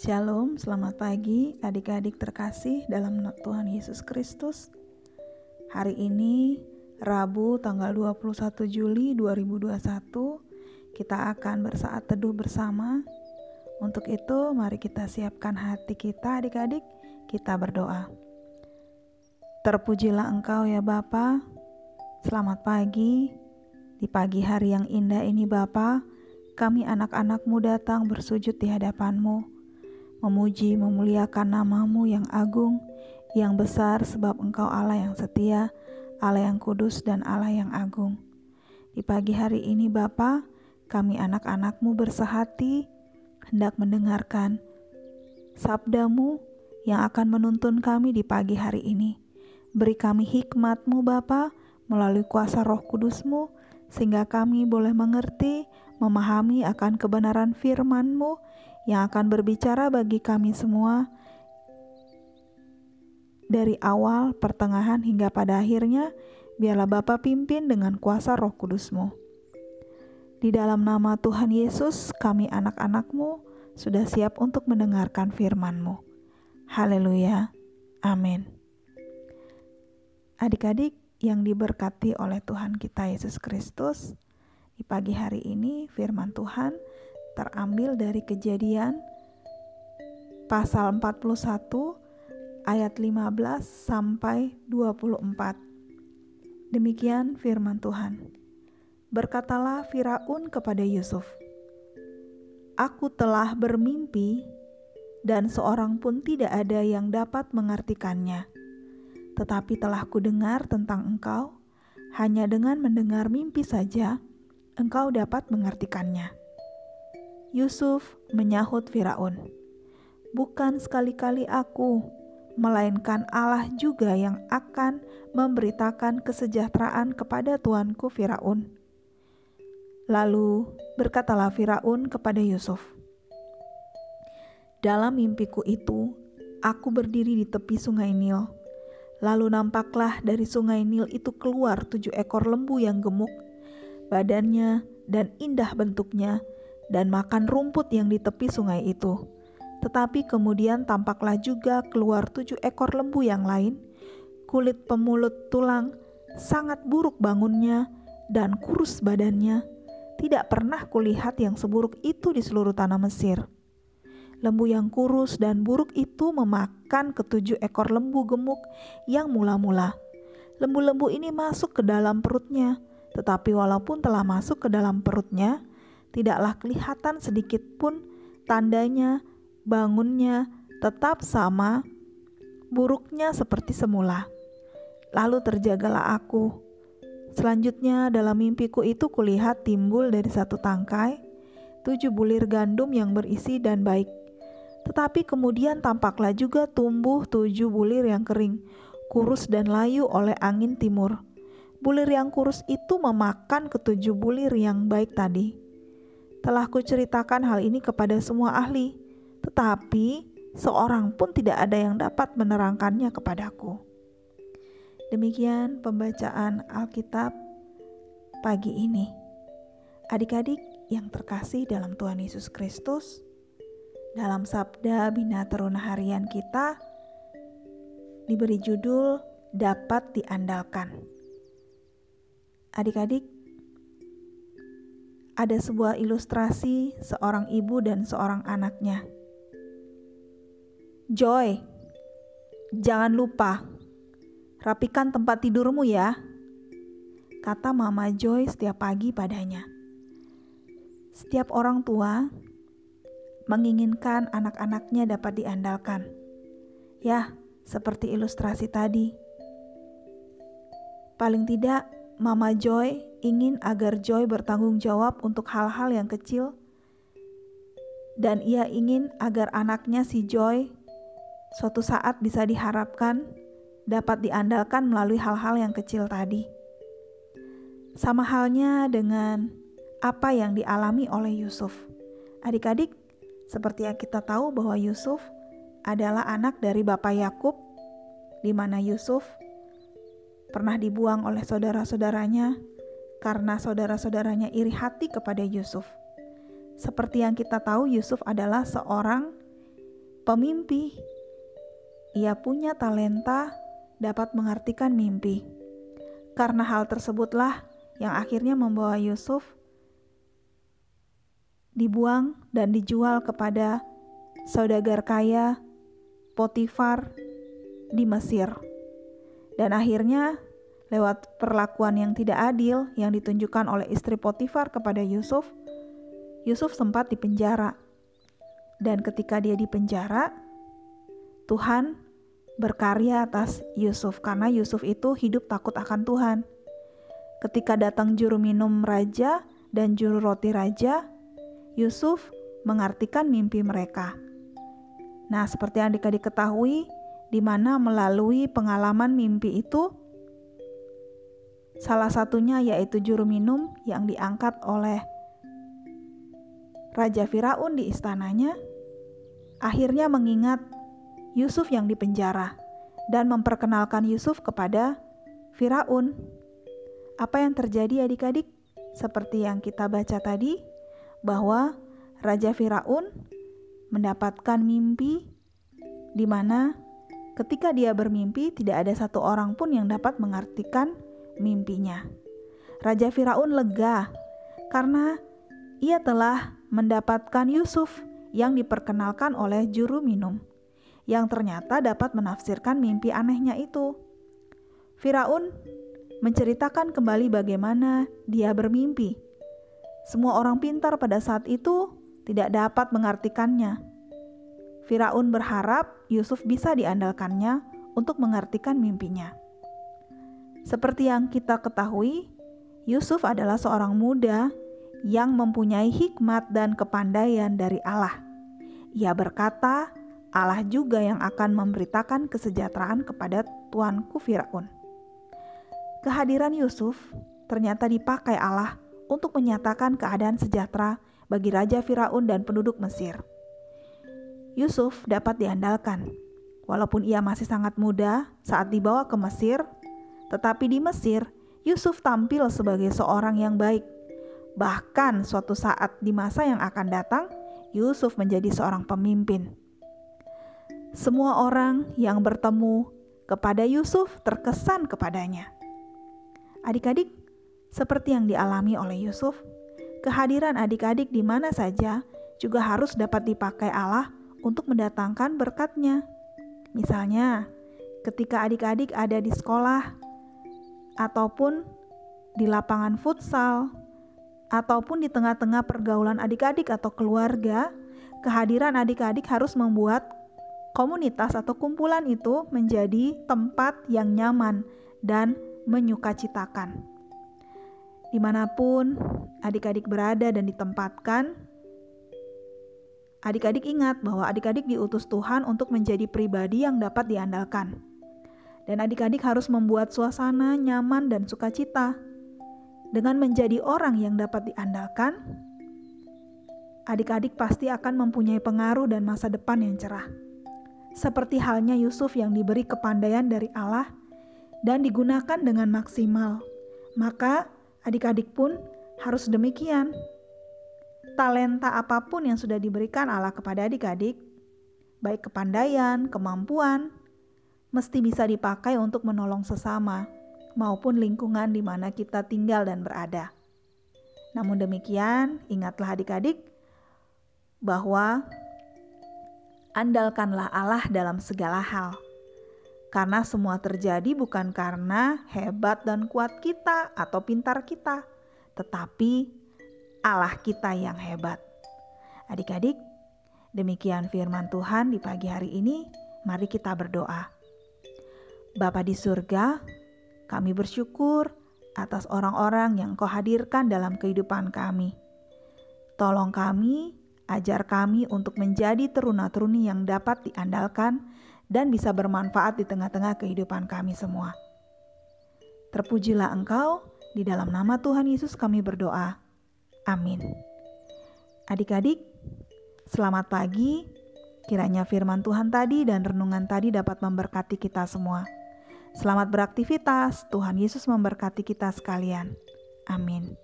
Shalom, selamat pagi adik-adik terkasih dalam Tuhan Yesus Kristus. Hari ini Rabu tanggal 21 Juli 2021 kita akan bersaat teduh bersama. Untuk itu mari kita siapkan hati kita adik-adik, kita berdoa. Terpujilah Engkau ya Bapa. Selamat pagi. Di pagi hari yang indah ini Bapa, kami anak-anakmu datang bersujud di hadapanmu memuji memuliakan namamu yang agung, yang besar sebab engkau Allah yang setia, Allah yang kudus dan Allah yang agung. Di pagi hari ini Bapa, kami anak-anakmu bersehati, hendak mendengarkan sabdamu yang akan menuntun kami di pagi hari ini. Beri kami hikmatmu Bapa melalui kuasa roh kudusmu, sehingga kami boleh mengerti, memahami akan kebenaran firman-Mu yang akan berbicara bagi kami semua dari awal, pertengahan hingga pada akhirnya, biarlah Bapa pimpin dengan kuasa roh kudusmu. Di dalam nama Tuhan Yesus, kami anak-anakmu sudah siap untuk mendengarkan firman-Mu. Haleluya. Amin. Adik-adik yang diberkati oleh Tuhan kita Yesus Kristus, di pagi hari ini firman Tuhan terambil dari kejadian pasal 41 ayat 15 sampai 24. Demikian firman Tuhan. Berkatalah Firaun kepada Yusuf, Aku telah bermimpi dan seorang pun tidak ada yang dapat mengartikannya. Tetapi telah kudengar tentang engkau, hanya dengan mendengar mimpi saja, engkau dapat mengartikannya. Yusuf menyahut Firaun, "Bukan sekali-kali aku, melainkan Allah juga yang akan memberitakan kesejahteraan kepada tuanku Firaun." Lalu berkatalah Firaun kepada Yusuf, "Dalam mimpiku itu, aku berdiri di tepi sungai Nil. Lalu nampaklah dari sungai Nil itu keluar tujuh ekor lembu yang gemuk, badannya dan indah bentuknya." Dan makan rumput yang di tepi sungai itu. Tetapi kemudian tampaklah juga keluar tujuh ekor lembu yang lain, kulit pemulut tulang, sangat buruk bangunnya, dan kurus badannya. Tidak pernah kulihat yang seburuk itu di seluruh tanah Mesir. Lembu yang kurus dan buruk itu memakan ketujuh ekor lembu gemuk yang mula-mula. Lembu-lembu ini masuk ke dalam perutnya, tetapi walaupun telah masuk ke dalam perutnya, tidaklah kelihatan sedikit pun tandanya bangunnya tetap sama buruknya seperti semula. Lalu terjagalah aku. Selanjutnya dalam mimpiku itu kulihat timbul dari satu tangkai tujuh bulir gandum yang berisi dan baik. Tetapi kemudian tampaklah juga tumbuh tujuh bulir yang kering, kurus dan layu oleh angin timur. Bulir yang kurus itu memakan ketujuh bulir yang baik tadi. Telah kuceritakan hal ini kepada semua ahli, tetapi seorang pun tidak ada yang dapat menerangkannya kepadaku. Demikian pembacaan Alkitab pagi ini. Adik-adik yang terkasih dalam Tuhan Yesus Kristus, dalam sabda Bina Teruna Harian kita diberi judul dapat diandalkan. Adik-adik, ada sebuah ilustrasi seorang ibu dan seorang anaknya. Joy, jangan lupa rapikan tempat tidurmu ya, kata Mama Joy setiap pagi padanya. Setiap orang tua menginginkan anak-anaknya dapat diandalkan. Ya, seperti ilustrasi tadi. Paling tidak, Mama Joy ingin agar Joy bertanggung jawab untuk hal-hal yang kecil, dan ia ingin agar anaknya si Joy suatu saat bisa diharapkan dapat diandalkan melalui hal-hal yang kecil tadi. Sama halnya dengan apa yang dialami oleh Yusuf. Adik-adik, seperti yang kita tahu bahwa Yusuf adalah anak dari Bapak Yakub, di mana Yusuf pernah dibuang oleh saudara-saudaranya karena saudara-saudaranya iri hati kepada Yusuf. Seperti yang kita tahu, Yusuf adalah seorang pemimpi. Ia punya talenta dapat mengartikan mimpi. Karena hal tersebutlah yang akhirnya membawa Yusuf dibuang dan dijual kepada saudagar kaya Potifar di Mesir. Dan akhirnya lewat perlakuan yang tidak adil yang ditunjukkan oleh istri Potifar kepada Yusuf, Yusuf sempat dipenjara. Dan ketika dia dipenjara, Tuhan berkarya atas Yusuf karena Yusuf itu hidup takut akan Tuhan. Ketika datang juru minum raja dan juru roti raja, Yusuf mengartikan mimpi mereka. Nah, seperti yang adik-adik di mana melalui pengalaman mimpi itu, salah satunya yaitu juru minum yang diangkat oleh Raja Firaun di istananya, akhirnya mengingat Yusuf yang dipenjara dan memperkenalkan Yusuf kepada Firaun. Apa yang terjadi adik-adik? Seperti yang kita baca tadi, bahwa Raja Firaun mendapatkan mimpi di mana ketika dia bermimpi tidak ada satu orang pun yang dapat mengartikan mimpinya. Raja Firaun lega karena ia telah mendapatkan Yusuf yang diperkenalkan oleh juru minum yang ternyata dapat menafsirkan mimpi anehnya itu. Firaun menceritakan kembali bagaimana dia bermimpi. Semua orang pintar pada saat itu tidak dapat mengartikannya. Firaun berharap Yusuf bisa diandalkannya untuk mengartikan mimpinya. Seperti yang kita ketahui, Yusuf adalah seorang muda yang mempunyai hikmat dan kepandaian dari Allah. Ia berkata, Allah juga yang akan memberitakan kesejahteraan kepada tuanku Firaun. Kehadiran Yusuf ternyata dipakai Allah untuk menyatakan keadaan sejahtera bagi Raja Firaun dan penduduk Mesir. Yusuf dapat diandalkan, walaupun ia masih sangat muda saat dibawa ke Mesir, tetapi di Mesir Yusuf tampil sebagai seorang yang baik. Bahkan suatu saat di masa yang akan datang, Yusuf menjadi seorang pemimpin. Semua orang yang bertemu kepada Yusuf terkesan kepadanya. Adik-adik, seperti yang dialami oleh Yusuf, Kehadiran adik-adik di mana saja juga harus dapat dipakai Allah untuk mendatangkan berkatnya. Misalnya, ketika adik-adik ada di sekolah, ataupun di lapangan futsal, ataupun di tengah-tengah pergaulan adik-adik atau keluarga, kehadiran adik-adik harus membuat komunitas atau kumpulan itu menjadi tempat yang nyaman dan menyukacitakan. Di mana pun adik-adik berada dan ditempatkan, adik-adik ingat bahwa adik-adik diutus Tuhan untuk menjadi pribadi yang dapat diandalkan. Dan adik-adik harus membuat suasana nyaman dan sukacita. Dengan menjadi orang yang dapat diandalkan, adik-adik pasti akan mempunyai pengaruh dan masa depan yang cerah. Seperti halnya Yusuf yang diberi kepandaian dari Allah dan digunakan dengan maksimal. Maka Adik-adik pun harus demikian. Talenta apa pun yang sudah diberikan Allah kepada adik-adik, baik kepandaian, kemampuan, mesti bisa dipakai untuk menolong sesama maupun lingkungan di mana kita tinggal dan berada. Namun demikian, ingatlah adik-adik bahwa andalkanlah Allah dalam segala hal karena semua terjadi bukan karena hebat dan kuat kita atau pintar kita, tetapi Allah kita yang hebat. Adik-adik, demikian firman Tuhan di pagi hari ini. Mari kita berdoa. Bapa di surga, kami bersyukur atas orang-orang yang kau hadirkan dalam kehidupan kami. Tolong kami, ajar kami untuk menjadi teruna-teruni yang dapat diandalkan dan bisa bermanfaat di tengah-tengah kehidupan kami semua. Terpujilah Engkau, di dalam nama Tuhan Yesus kami berdoa. Amin. Adik-adik, selamat pagi. Kiranya firman Tuhan tadi dan renungan tadi dapat memberkati kita semua. Selamat beraktivitas, Tuhan Yesus memberkati kita sekalian. Amin.